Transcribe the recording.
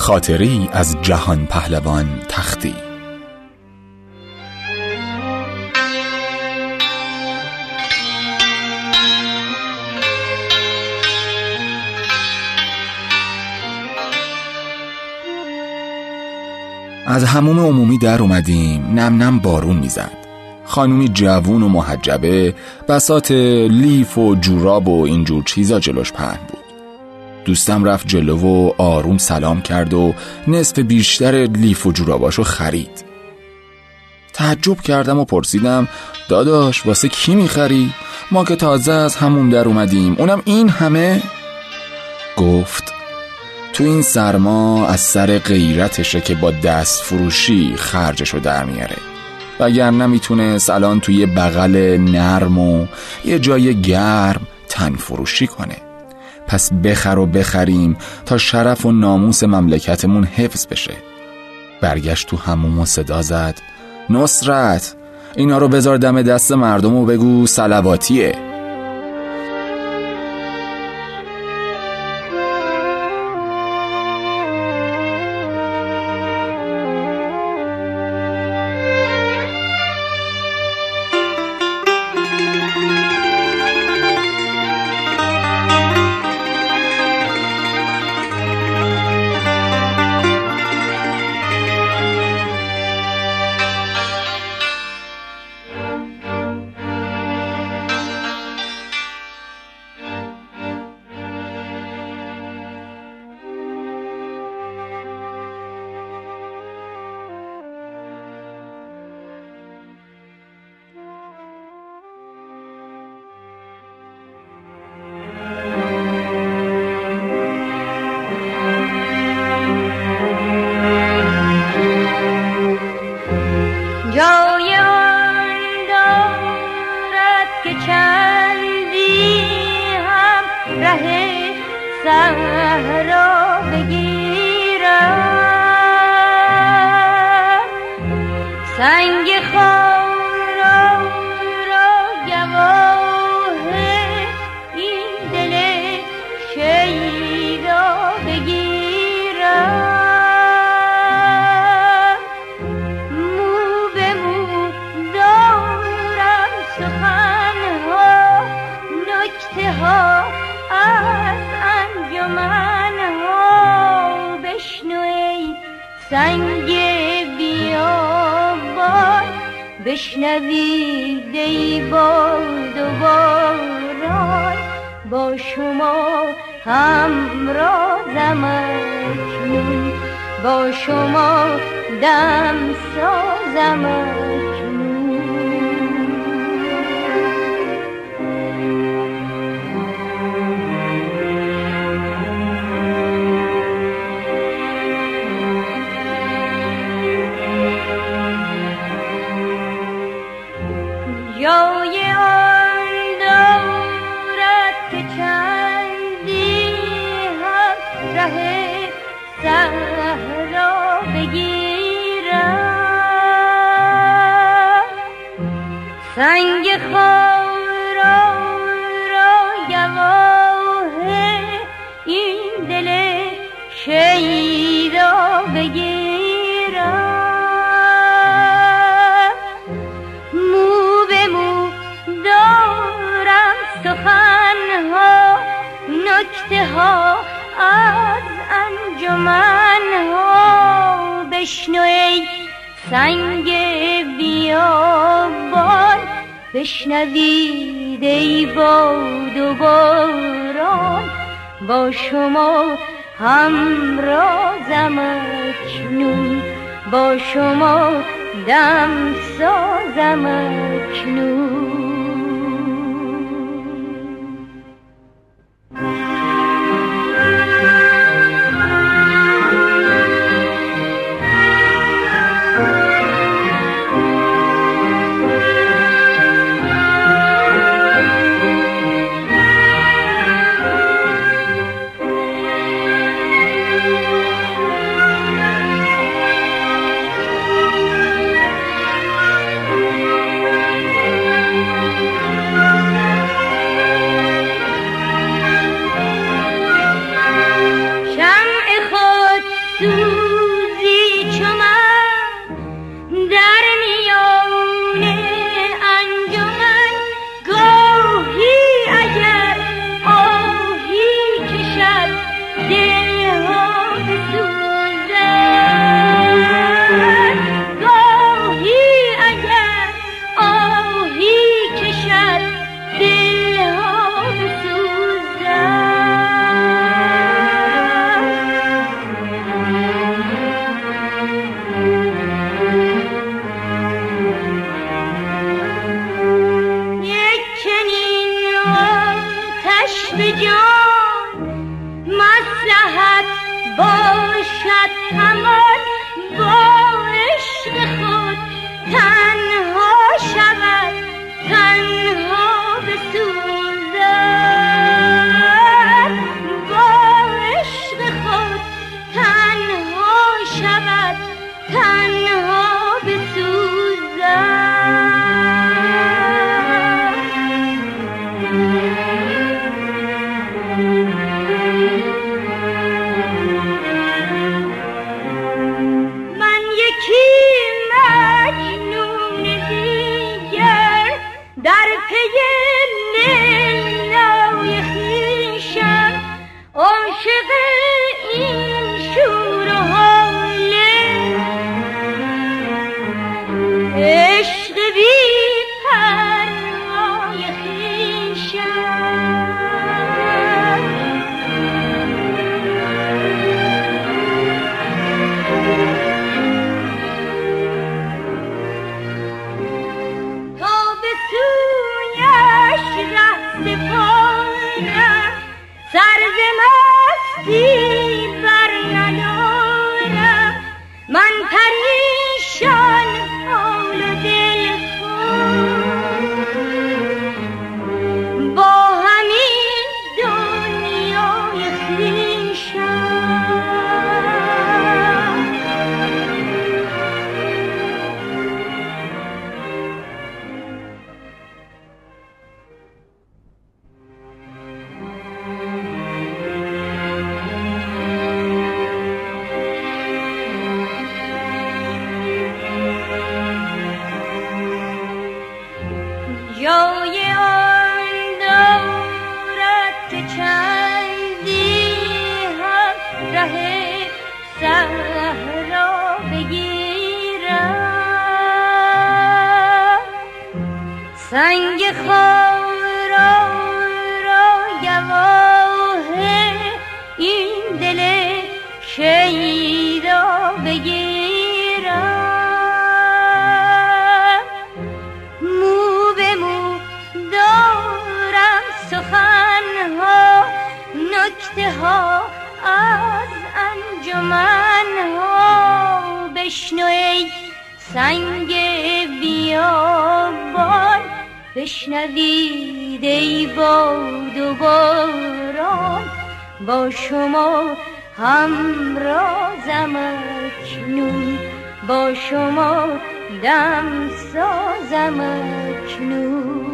خاطری از جهان پهلوان تختی. از هموم عمومی در اومدیم نم نم بارون می‌زد. خانومی جوون و محجبه بسات لیف و جوراب و اینجور چیزا جلوش پهن بود. دوستم رفت جلو و آروم سلام کرد و نصف بیشتر لیف و جوراباشو خرید تعجب کردم و پرسیدم داداش واسه کی می‌خری؟ ما که تازه از همون در اومدیم اونم این همه؟ گفت تو این سرما از سر غیرتشه که با دست فروشی خرجشو در میاره وگر نمی‌تونه الان توی بغل نرم و یه جای گرم تن فروشی کنه پس بخر و بخریم تا شرف و ناموس مملکتمون حفظ بشه. برگشت تو هموم و صدا زد. نصرت اینا رو بذار دم دست مردم و بگو سلواتیه. صحرا بگیرم. سنگ بشنوید ای باد و باران با شما همرازم اکنون. با شما دم سازم جای سنگ خارا را گواه این دل شیدا بگیرم. سخنها نکته ها از انجمن ها بشنو ای سنگ بشنوید ای باد و باران با شما همرازم اکنون. با شما دم سازم اکنون. Bye. سنگ خارا را گواه این دل شیدا بگیرم. مو به مو دارم سخنها نکته ها از انجمن ها بشنو ای سنگ بیابان بشنوید ای باد و باران با شما همرازم اکنون با شما دم سازم اکنون.